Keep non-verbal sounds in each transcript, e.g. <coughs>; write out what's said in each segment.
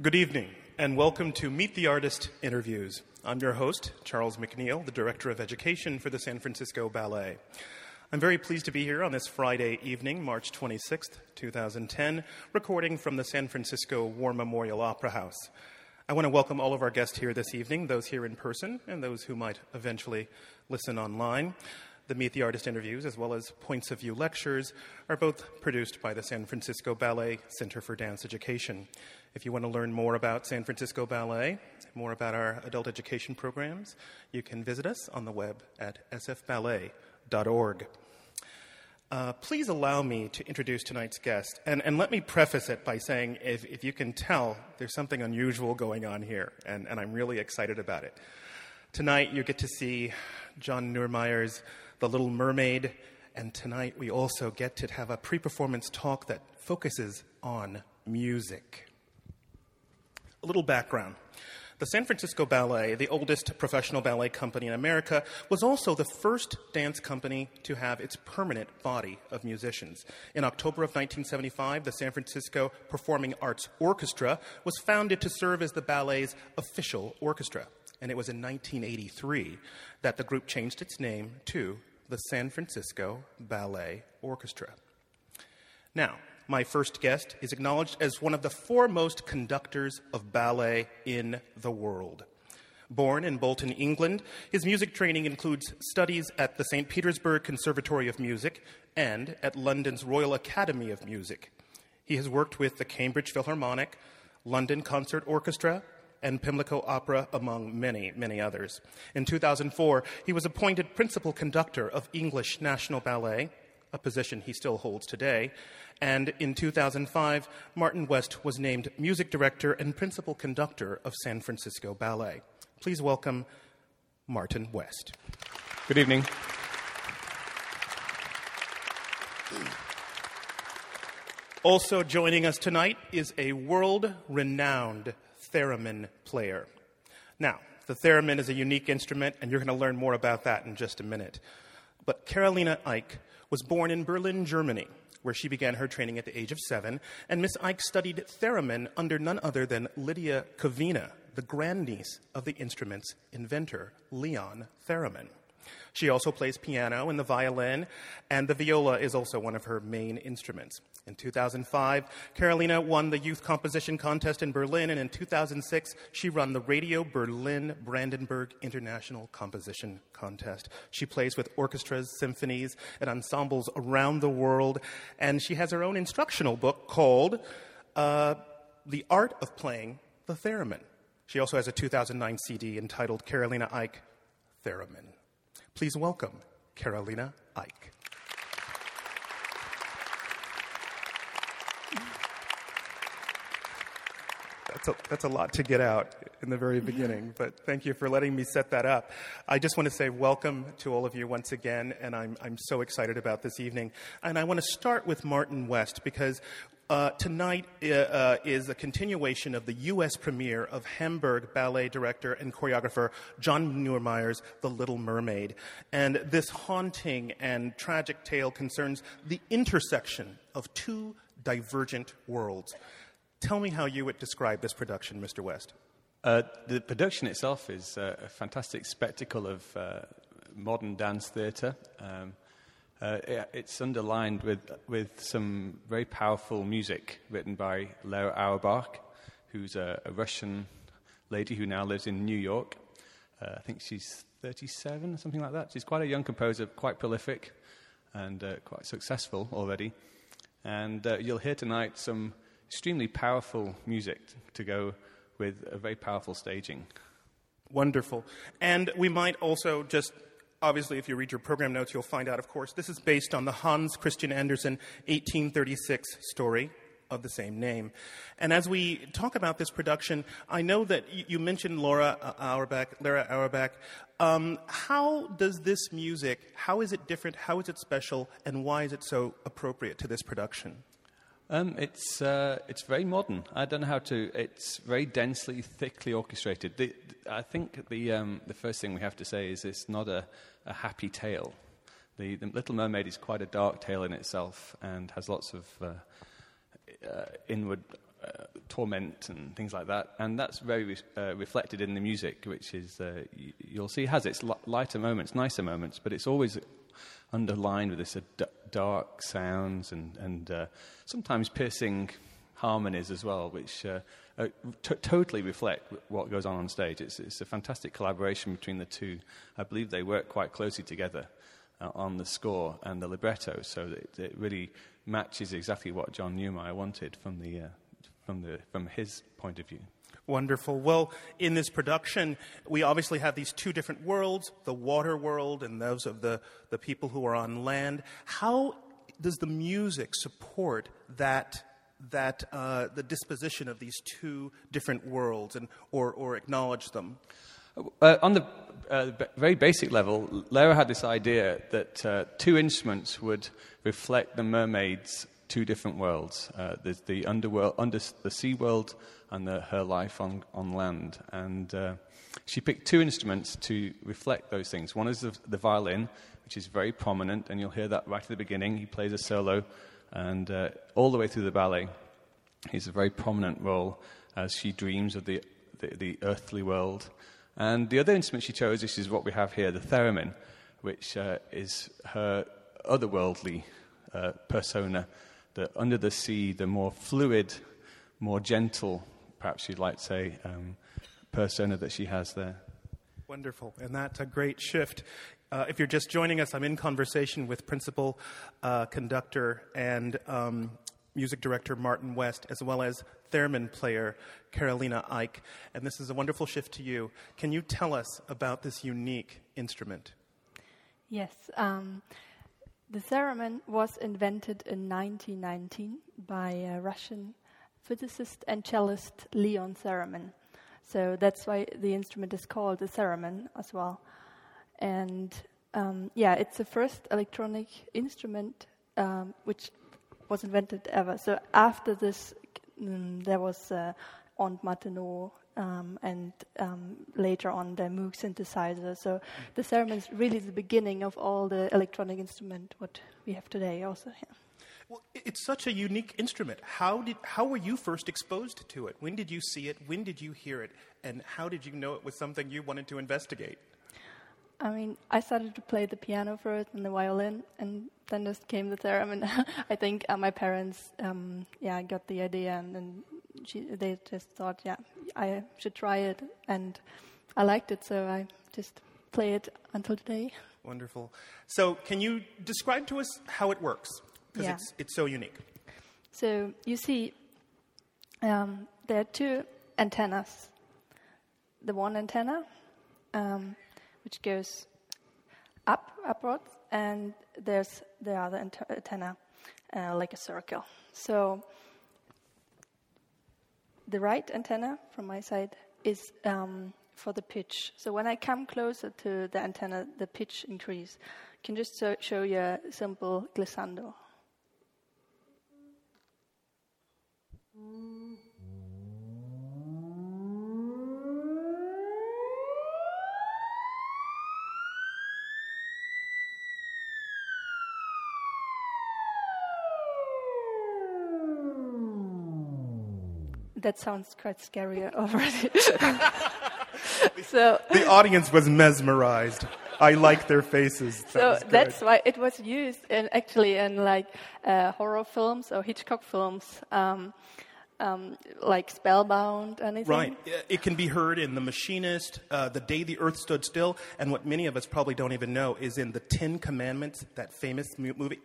Good evening, and welcome to Meet the Artist Interviews. I'm your host, Charles McNeil, the Director of Education for the San Francisco Ballet. I'm very pleased to be here on this Friday evening, March 26th, 2010, recording from the San Francisco War Memorial Opera House. I want to welcome all of our guests here this evening, those here in person and those who might eventually listen online. The Meet the Artist interviews, as well as Points of View lectures, are both produced by the San Francisco Ballet Center for Dance Education. If you want to learn more about San Francisco Ballet, more about our adult education programs, you can visit us on the web at sfballet.org. Uh, please allow me to introduce tonight's guest. And, and let me preface it by saying if, if you can tell, there's something unusual going on here, and, and I'm really excited about it. Tonight, you get to see John Neumeier's The Little Mermaid, and tonight we also get to have a pre performance talk that focuses on music. A little background. The San Francisco Ballet, the oldest professional ballet company in America, was also the first dance company to have its permanent body of musicians. In October of 1975, the San Francisco Performing Arts Orchestra was founded to serve as the ballet's official orchestra. And it was in 1983 that the group changed its name to the San Francisco Ballet Orchestra. Now, my first guest is acknowledged as one of the foremost conductors of ballet in the world. Born in Bolton, England, his music training includes studies at the St. Petersburg Conservatory of Music and at London's Royal Academy of Music. He has worked with the Cambridge Philharmonic, London Concert Orchestra, and Pimlico Opera, among many, many others. In 2004, he was appointed principal conductor of English National Ballet, a position he still holds today, and in 2005, Martin West was named music director and principal conductor of San Francisco Ballet. Please welcome Martin West. Good evening. Also joining us tonight is a world renowned theremin player. Now, the theremin is a unique instrument, and you're going to learn more about that in just a minute. But Carolina Eyck was born in Berlin, Germany, where she began her training at the age of seven, and Miss Eyck studied theremin under none other than Lydia Kavina, the grandniece of the instrument's inventor, Leon Theremin. She also plays piano and the violin, and the viola is also one of her main instruments. In 2005, Carolina won the Youth Composition Contest in Berlin, and in 2006, she won the Radio Berlin Brandenburg International Composition Contest. She plays with orchestras, symphonies, and ensembles around the world, and she has her own instructional book called uh, The Art of Playing the Theremin. She also has a 2009 CD entitled Carolina Eyck Theremin. Please welcome Carolina Eyck. That's a, that's a lot to get out in the very beginning, but thank you for letting me set that up. I just want to say welcome to all of you once again, and I'm, I'm so excited about this evening. And I want to start with Martin West because uh, tonight uh, uh, is a continuation of the U.S. premiere of Hamburg ballet director and choreographer John Neumeier's The Little Mermaid. And this haunting and tragic tale concerns the intersection of two divergent worlds. Tell me how you would describe this production, Mr. West. Uh, the production itself is uh, a fantastic spectacle of uh, modern dance theatre. Um, uh, it, it's underlined with, with some very powerful music written by Lera Auerbach, who's a, a Russian lady who now lives in New York. Uh, I think she's 37 or something like that. She's quite a young composer, quite prolific, and quite successful already. And you'll hear tonight some extremely powerful music to go with a very powerful staging. Wonderful. And we might also just obviously, if you read your program notes, you'll find out, of course, this is based on the Hans Christian Andersen 1836 story of the same name. And as we talk about this production, I know that you mentioned Laura uh, Auerbach, Lera Auerbach. Um, how does this music, how is it different, how is it special, and why is it so appropriate to this production? Um, it's, uh, it's very modern. I don't know how to. It's very densely, thickly orchestrated. The, I think the, um, the first thing we have to say is it's not a, a happy tale. The, the, Little Mermaid is quite a dark tale in itself and has lots of uh, uh, inward uh, torment and things like that. And that's very re- uh, reflected in the music, which is, uh, y- you'll see, has its li- lighter moments, nicer moments, but it's always underlined with this uh, d- dark sounds and, and uh, sometimes piercing harmonies as well, which uh, uh, t- totally reflect what goes on on stage. It's, it's a fantastic collaboration between the two. I believe they work quite closely together uh, on the score and the libretto, so that it really matches exactly what John Neumeier wanted from, the, uh, from, the, from his point of view. Wonderful. Well, in this production, we obviously have these two different worlds the water world and those of the, the people who are on land. How does the music support that? That uh, the disposition of these two different worlds and, or, or acknowledge them? Uh, on the uh, very basic level, Lera had this idea that uh, two instruments would reflect the mermaid's two different worlds uh, the, the underworld, under the sea world and the, her life on, on land. And uh, she picked two instruments to reflect those things. One is the, the, violin, which is very prominent, and you'll hear that right at the beginning. He plays a solo, and uh, all the way through the ballet, he's a very prominent role as she dreams of the, the, the earthly world. And the other instrument she chose, which is what we have here, the theremin, which uh, is her otherworldly uh, persona, the under the sea, the more fluid, more gentle, perhaps you'd like to say, um, persona that she has there. Wonderful, and that's a great shift. Uh, if you're just joining us, I'm in conversation with principal uh, conductor and um, music director Martin West, as well as theremin player Carolina Eyck. And this is a wonderful shift to you. Can you tell us about this unique instrument? Yes. Um, the theremin was invented in 1919 by a Russian physicist and cellist Leon Theremin. So that's why the instrument is called the theremin as well. And um, yeah, it's the first electronic instrument um, which was invented ever. So after this, um, there was uh, Ondes Martenot um, and um, later on the Moog synthesizer. So the theremin is really the beginning of all the electronic instrument what we have today. Also, yeah. Well, it's such a unique instrument. How did how were you first exposed to it? When did you see it? When did you hear it? And how did you know it was something you wanted to investigate? I mean, I started to play the piano first and the violin, and then just came the theremin. <laughs> I think uh, my parents, um, yeah, got the idea, and, and she, they just thought, yeah, I should try it, and I liked it, so I just play it until today. Wonderful. So, can you describe to us how it works? Because Yeah. it's it's so unique. So you see, um, there are two antennas. The one antenna, um, which goes up upwards, and there's the other ant- antenna, uh, like a circle. So the right antenna from my side is um, for the pitch. So when I come closer to the antenna, the pitch increase. I Can just show you a simple glissando. That sounds quite scary <laughs> already. <laughs> so, The audience was mesmerized. I like their faces. That so that's why it was used in actually in like uh, horror films or Hitchcock films, um, um, like Spellbound, and anything. Right. It can be heard in The Machinist, uh, The Day the Earth Stood Still, and what many of us probably don't even know is in The Ten Commandments, that famous mu- movie.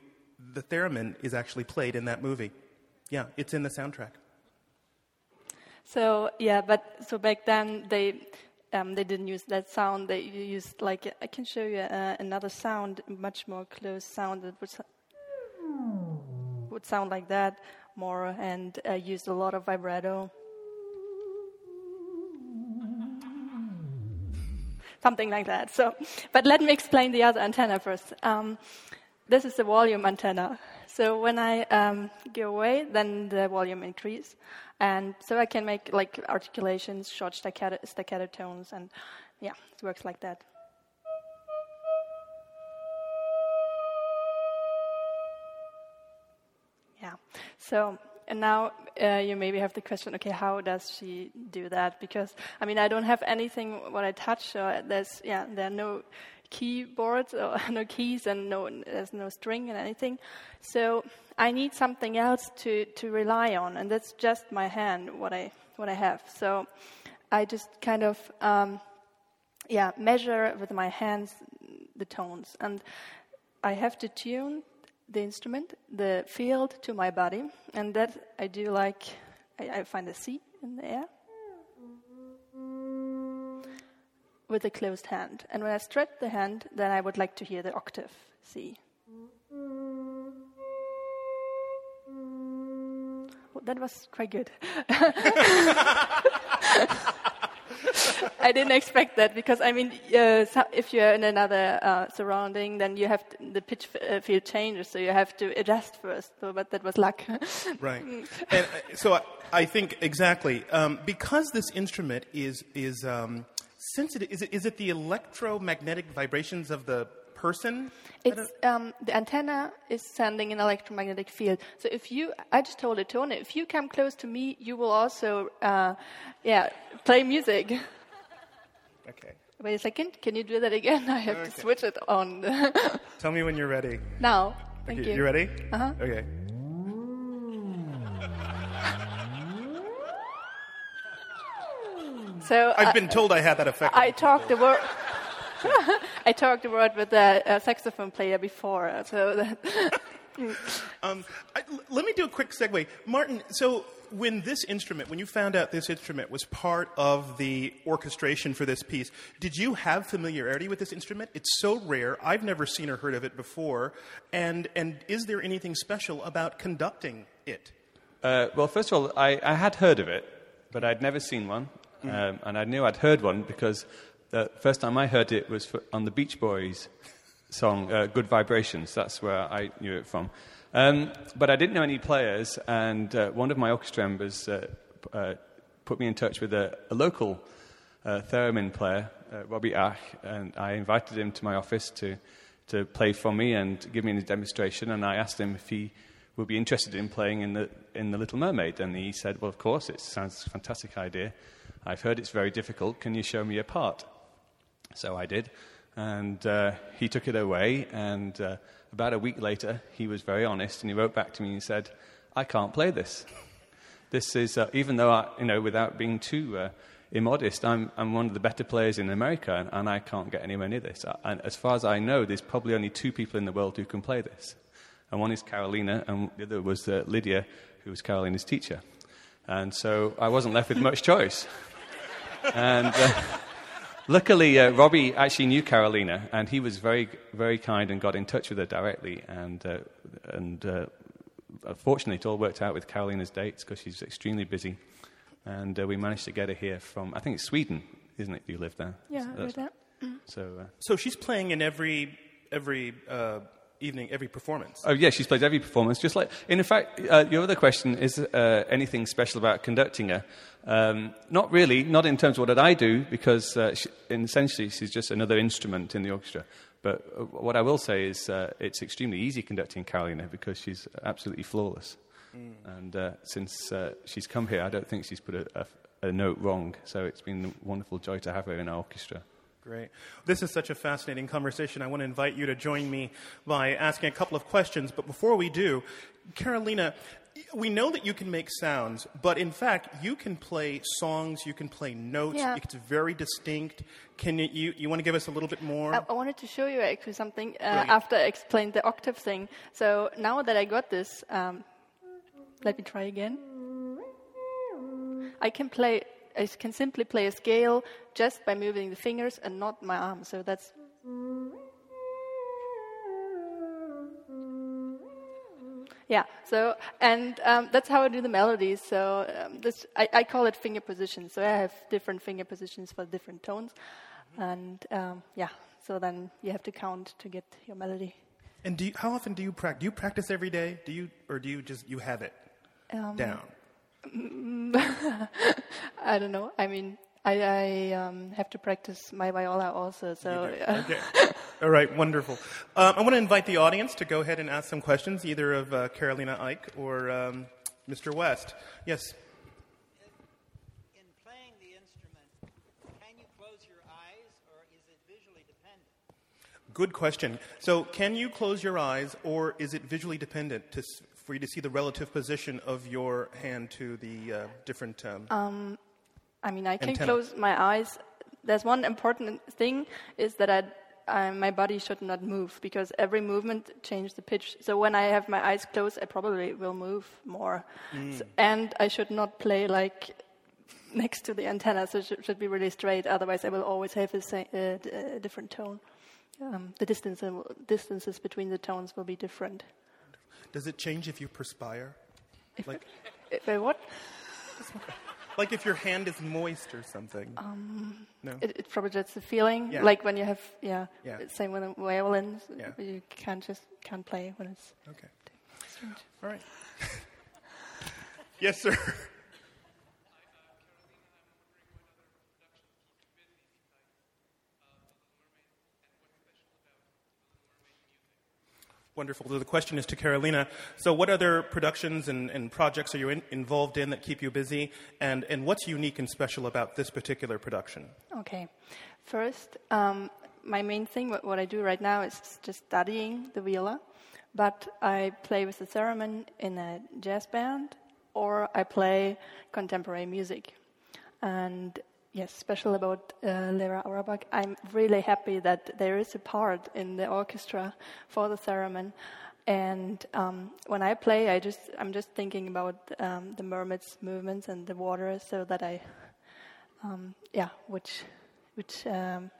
The theremin is actually played in that movie. Yeah, it's in the soundtrack. So yeah, but so back then they um, they didn't use that sound. They used like I can show you uh, another sound, much more close sound that would would sound like that more, and uh, used a lot of vibrato. Something like that. So, but let me explain the other antenna first. Um, this is the volume antenna. So when I um, go away, then the volume increase, and so I can make like articulations, short staccato, staccato tones, and yeah, it works like that. Yeah. So and now uh, you maybe have the question, okay, how does she do that? Because I mean, I don't have anything what I touch. So there's yeah, there are no keyboards or <laughs> no keys and no there's no string and anything. So I need something else to to rely on, and that's just my hand. What I what I have. So I just kind of um, yeah measure with my hands the tones, and I have to tune the instrument, the field to my body, and that I do like I, I find a C in the air with a closed hand. And when I stretch the hand, then I would like to hear the octave C. Well, that was quite good. <laughs> <laughs> <laughs> I didn't expect that because I mean, uh, so if you're in another uh, surrounding, then you have to, the pitch f- uh, field changes, so you have to adjust first. So, but that was luck. <laughs> right. And uh, so I, I, think exactly um, because this instrument is is um, sensitive. Is it is it the electromagnetic vibrations of the person? It's um, the antenna is sending an electromagnetic field. So if you, I just told it, Tony, if you come close to me, you will also, uh, yeah, play music. <laughs> Okay. Wait a second. Can you do that again? <laughs> I have okay. to switch it on. <laughs> Tell me when you're ready. Now. Thank okay, you. You ready? Uh huh. Okay. So I've been told I had that effect. I talked the word. <laughs> I talked the word with a, a saxophone player before, so that. <laughs> um, I, let me do a quick segue, Martin. So when this instrument, when you found out this instrument was part of the orchestration for this piece, did you have familiarity with this instrument? It's so rare. I've never seen or heard of it before. And, and is there anything special about conducting it? Uh, well, first of all, I, I, had heard of it, but I'd never seen one. Mm-hmm. Um, and I knew I'd heard one because the first time I heard it was for, on the Beach Boys song, uh, Good Vibrations. That's where I knew it from. Um, but I didn't know any players, and uh, one of my orchestra members uh, uh, put me in touch with a, a local uh, theremin player, uh, Robbie Ach, and I invited him to my office to, to play for me and give me a demonstration. And I asked him if he would be interested in playing in the, in the Little Mermaid. And he said, Well, of course, it sounds a fantastic idea. I've heard it's very difficult. Can you show me a part? So I did. And uh, he took it away, and uh, about a week later, he was very honest, and he wrote back to me and said, I can't play this. This is, uh, even though, I, you know, without being too uh, immodest, I'm, I'm one of the better players in America, and, I can't get anywhere near this. And as far as I know, there's probably only two people in the world who can play this. And one is Carolina, and the other was uh, Lydia, who was Carolina's teacher. And so I wasn't left with much choice. and uh, luckily, uh, Robbie actually knew Carolina, and he was very, very kind and got in touch with her directly. And, uh, and uh, fortunately, it all worked out with Carolina's dates because she's extremely busy. And uh, we managed to get her here from, I think it's Sweden, isn't it? You live there. Yeah, so I heard that. So, uh, so she's playing in every every evening, every performance. Oh, yeah, she's played every performance. Just like, in fact, uh, your other question is uh, anything special about conducting her? Um, not really, not in terms of what I do, because uh, she, essentially she's just another instrument in the orchestra. But uh, what I will say is uh, it's extremely easy conducting Carolina because she's absolutely flawless. Mm. And uh, since she's come here, I don't think she's put a, a, a note wrong. So it's been a wonderful joy to have her in our orchestra. Great. This is such a fascinating conversation. I want to invite you to join me by asking a couple of questions. But before we do, Carolina, we know that you can make sounds, but in fact, you can play songs, you can play notes. Yeah. It's very distinct. Can you, you, you want to give us a little bit more? I, I wanted to show you actually something uh, after I explained the octave thing. So now that I got this, um, let me try again. I can play I can simply play a scale just by moving the fingers and not my arm. So that's. Yeah, so, and um, that's how I do the melodies. So, um, this, I, I, call it finger positions. So, I have different finger positions for different tones. And um, yeah, so then you have to count to get your melody. And do you, how often do you practice? Do you practice every day? Do you, or do you just you have it um, down? <laughs> I don't know. I mean, I, I um, have to practice my viola also. So yeah. okay. All right, wonderful. Um, I want to invite the audience to go ahead and ask some questions, either of uh, Carolina Eyck or um, Mr. West. Yes. In playing the instrument, can you close your eyes or is it visually dependent? Good question. So, can you close your eyes, or is it visually dependent to, s- for you to see the relative position of your hand to the uh, different? Um, I mean, I can Antenna. close my eyes. There's one important thing is that I, I, my body should not move because every movement changes the pitch. So when I have my eyes closed, I probably will move more. Mm. So- and I should not play like next to the antenna, so it should, should be really straight. Otherwise, I will always have a, sa- uh, d- a different tone. Um, the distance, uh, distances between the tones will be different. Does it change if you perspire? Like- if I what? Like if your hand is moist or something? Um, no. It, it probably just the feeling, Yeah. like when you have, yeah, Yeah. same with a violin. Yeah. You can't just can't play when it's Okay. strange. All right. <laughs> yes, sir. Wonderful. So the question is to Carolina. So, what other productions and, and projects are you in, involved in that keep you busy? And, and what's unique and special about this particular production? Okay, first, um, my main thing, what, what I do right now, is just studying the viola, but I play with the theremin in a jazz band, or I play contemporary music. And yes, special about uh, Lera Auerbach, I'm really happy that there is a part in the orchestra for the theremin. And um, when I play, I just I'm just thinking about um, the mermaid's movements and the water, so that I um, yeah, which which um,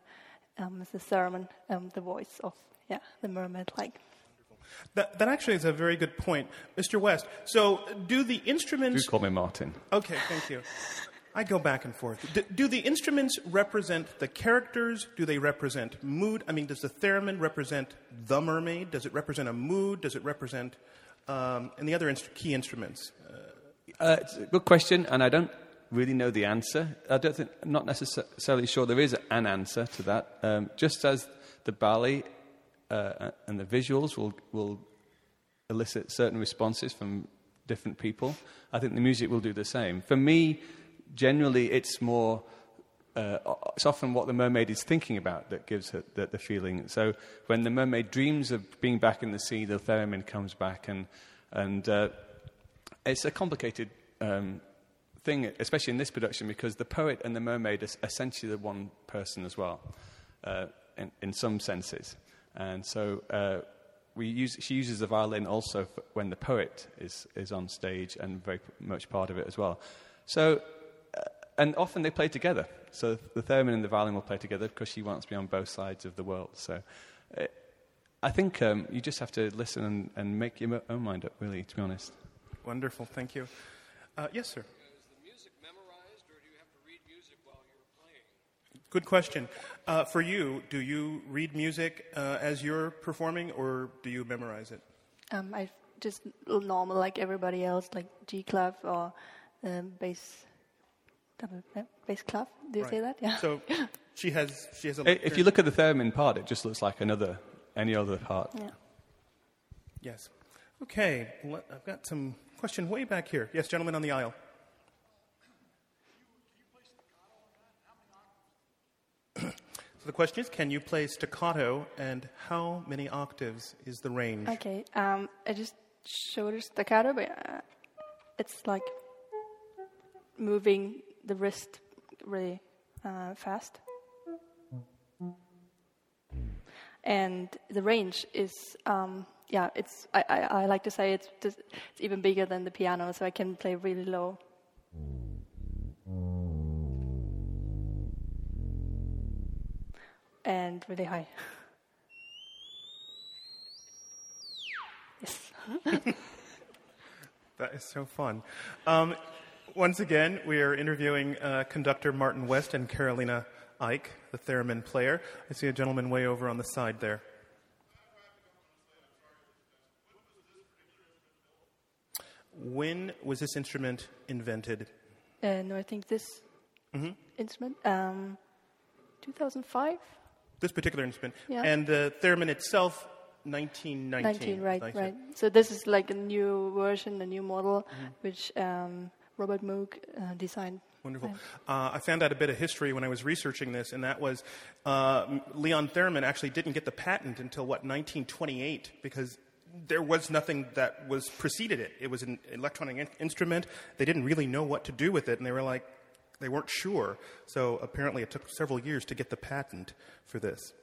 um, is the theremin, um, the voice of yeah the mermaid like. That, that actually is a very good point. Mr. West, so do the Do instruments. call me Martin. Okay, thank you. I go back and forth. Do, do the instruments represent the characters? Do they represent mood? I mean, does the theremin represent the mermaid? Does it represent a mood? Does it represent um, and the other inst- key instruments? Uh, it's a good question, and I don't really know the answer. I don't think, I'm not necessarily sure there is an answer to that. Um, just as the ballet uh, and the visuals will, will elicit certain responses from different people, I think the music will do the same. For me, generally, it's more. Uh, it's often what the mermaid is thinking about that gives her the, the feeling. So when the mermaid dreams of being back in the sea, the theremin comes back, and and uh, it's a complicated um, thing, especially in this production, because the poet and the mermaid are essentially the one person as well, uh, in, in some senses. And so uh, we use, she uses the violin also when the poet is, is on stage and very much part of it as well. So, and often they play together. So the theremin and the violin will play together because she wants to be on both sides of the world. So uh, I think um, you just have to listen and, and make your own mind up, really, to be honest. Wonderful, thank you. Uh, yes, sir. Is the music memorized, or do you have to read music while you're playing? Good question. Uh, for you, do you read music uh, as you're performing, or do you memorize it? Um, I just normal like everybody else, like G clef or um, bass double bass clef. Do you say that? Yeah. So <laughs> she has she has a. I- If you look at the theremin part, it just looks like another, any other part. yeah. Yes. Okay. Let, I've got some question way back here. Yes, gentlemen on the aisle. <coughs> so the question is, can you play staccato, and how many octaves is the range? Okay. Um, I just showed a staccato, but uh, it's like moving the wrist really uh, fast. And the range is, um, yeah, it's. I, I, I like to say it's just, it's even bigger than the piano, so I can play really low. And really high. <laughs> Yes. <laughs> That is so fun. Um, once again, we are interviewing uh, conductor Martin West and Carolina Eyck, the theremin player. I see a gentleman way over on the side there. When was this instrument invented? Uh, no, I think this instrument, um, 2005. This particular instrument. Yeah. And the theremin itself 1919. 19, right, right. So this is like a new version, a new model, Mm-hmm. which um, Robert Moog uh, designed. Wonderful. Uh, I found out a bit of history when I was researching this, and that was uh, Leon Theremin actually didn't get the patent until what 1928 because there was nothing that was preceded it. It was an electronic in- instrument. They didn't really know what to do with it, and they were like, they weren't sure. So apparently, it took several years to get the patent for this.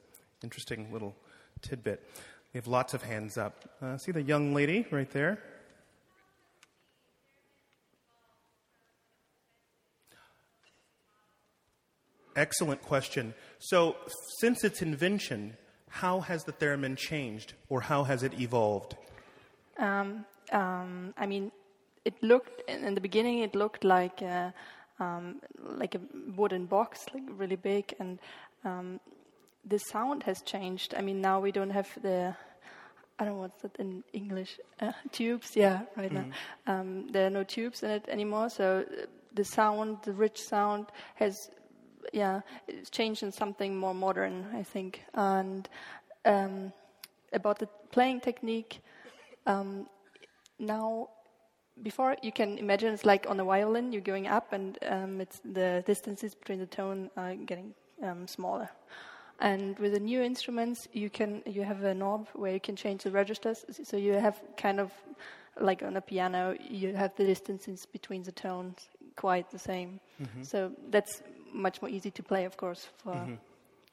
Interesting little tidbit. We have lots of hands up. Uh, see the young lady right there. Excellent question. So, since its invention, how has the theremin changed, or how has it evolved? Um, um, I mean, it looked in, the beginning. It looked like a, um, like a wooden box, like really big, and um, the sound has changed. I mean, now we don't have the I don't know what's that in English uh, tubes. Yeah, right now um, there are no tubes in it anymore. So uh, the sound, the rich sound, has yeah it's changed in something more modern, I think. And um, about the playing technique, um, now before you can imagine it's like on a violin you're going up and um, it's the distances between the tone are getting um, smaller. And with the new instruments you can you have a knob where you can change the registers. So you have kind of like on a piano you have the distances between the tones quite the same. So that's much more easy to play of course for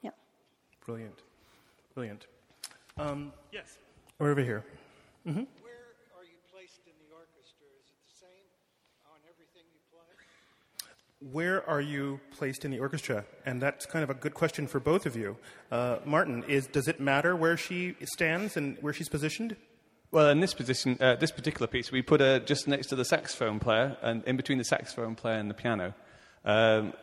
yeah Brilliant. Brilliant. Um, yes. Or over here. Where are you placed in the orchestra? Is it the same on everything you play? Where are you placed in the orchestra? And that's kind of a good question for both of you. Uh, Martin, is, does it matter where she stands and where she's positioned? Well, in this position, uh, this particular piece, we put her just next to the saxophone player, and in between the saxophone player and the piano. Um, th-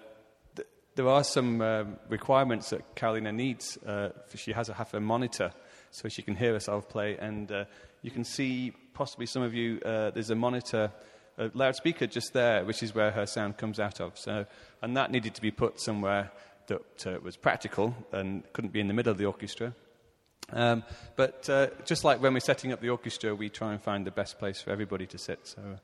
there are some um, requirements that Carolina needs. Uh, she has to have a monitor so she can hear herself play, and uh, you can see possibly some of you. Uh, there's a monitor, a loudspeaker just there, which is where her sound comes out of. So, and that needed to be put somewhere that uh, was practical and couldn't be in the middle of the orchestra. Um, but uh, just like when we're setting up the orchestra, we try and find the best place for everybody to sit. So uh,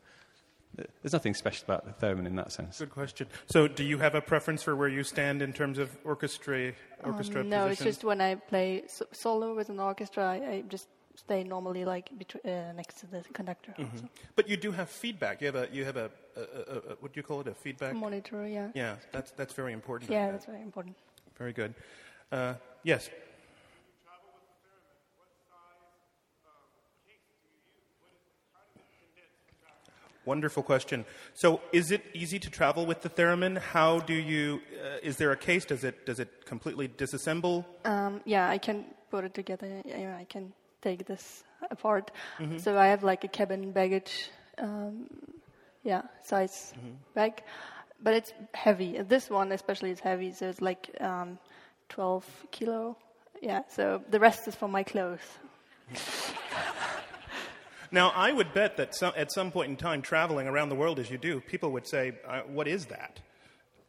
there's nothing special about the theremin in that sense. Good question. So, do you have a preference for where you stand in terms of orchestra orchestra Um, no it's just when i play so- solo with an orchestra i, I just stay normally like betw- uh, next to the conductor also. But you do have feedback. You have a you have a, a, a, a what do you call it? A feedback. monitor yeah Yeah, that's that's very important. yeah that's very important Very good. Uh, yes. Wonderful question. So, is it easy to travel with the theremin? How do you? Uh, is there a case? Does it does it completely disassemble? Um, yeah, I can put it together. Yeah, I can take this apart. Mm-hmm. So I have like a cabin baggage, um, yeah, size Mm-hmm. bag, but it's heavy. This one especially is heavy, so it's like um, 12 kilo. Yeah, so the rest is for my clothes. <laughs> Now, I would bet that some, at some point in time, traveling around the world as you do, people would say, uh, "What is that?"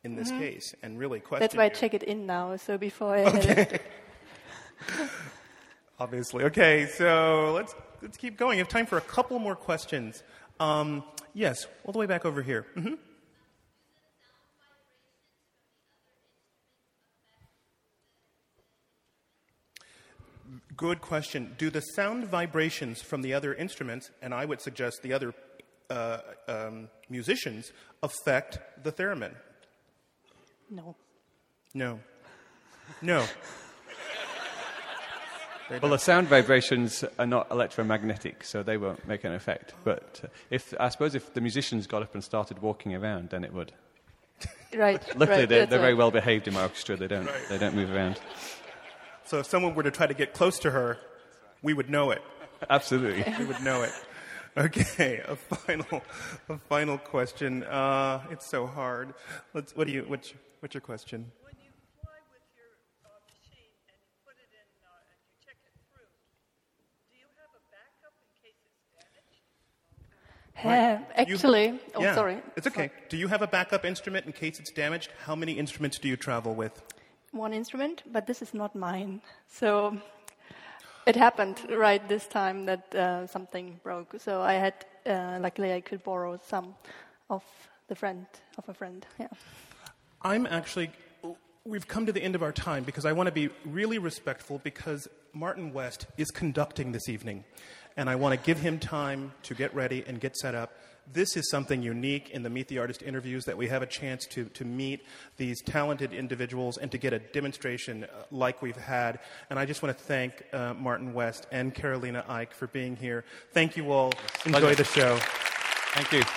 In this case, and really question. Mm-hmm. That's why I check it in now. So before I it, <laughs> Obviously. Okay, so let's let's keep going. You have time for a couple more questions. Um, yes, all the way back over here. hmm Good question. Do the sound vibrations from the other instruments, and I would suggest the other uh, um, musicians, affect the theremin? no. No. No. <laughs> Well, the sound vibrations are not electromagnetic, so they won't make an effect. But uh, if I suppose if the musicians got up and started walking around, then it would. Right. Luckily, right, they're, they're very well behaved in my orchestra. They don't they don't move around. So if someone were to try to get close to her, we would know it. Absolutely. We would know it. Okay, a final, a final question. Uh, it's so hard. Let's. What do you? What's, what's your question? When you fly with your uh, machine and you put it in uh, and you check it through, do you have a backup in case it's damaged? Uh, actually, oh, yeah, sorry. It's okay. Do you have a backup instrument in case it's damaged? How many instruments do you travel with? One instrument, but this is not mine. So it happened right this time that uh, something broke. So I had, uh, luckily, I could borrow some of the friend of a friend. Yeah. I'm actually, we've come to the end of our time because I want to be really respectful because Martin West is conducting this evening. And I want to give him time to get ready and get set up. This is something unique in the Meet the Artist interviews that we have a chance to, to meet these talented individuals and to get a demonstration uh, like we've had. And I just want to thank uh, Martin West and Carolina Eyck for being here. Thank you all. Enjoy the show. Thank you.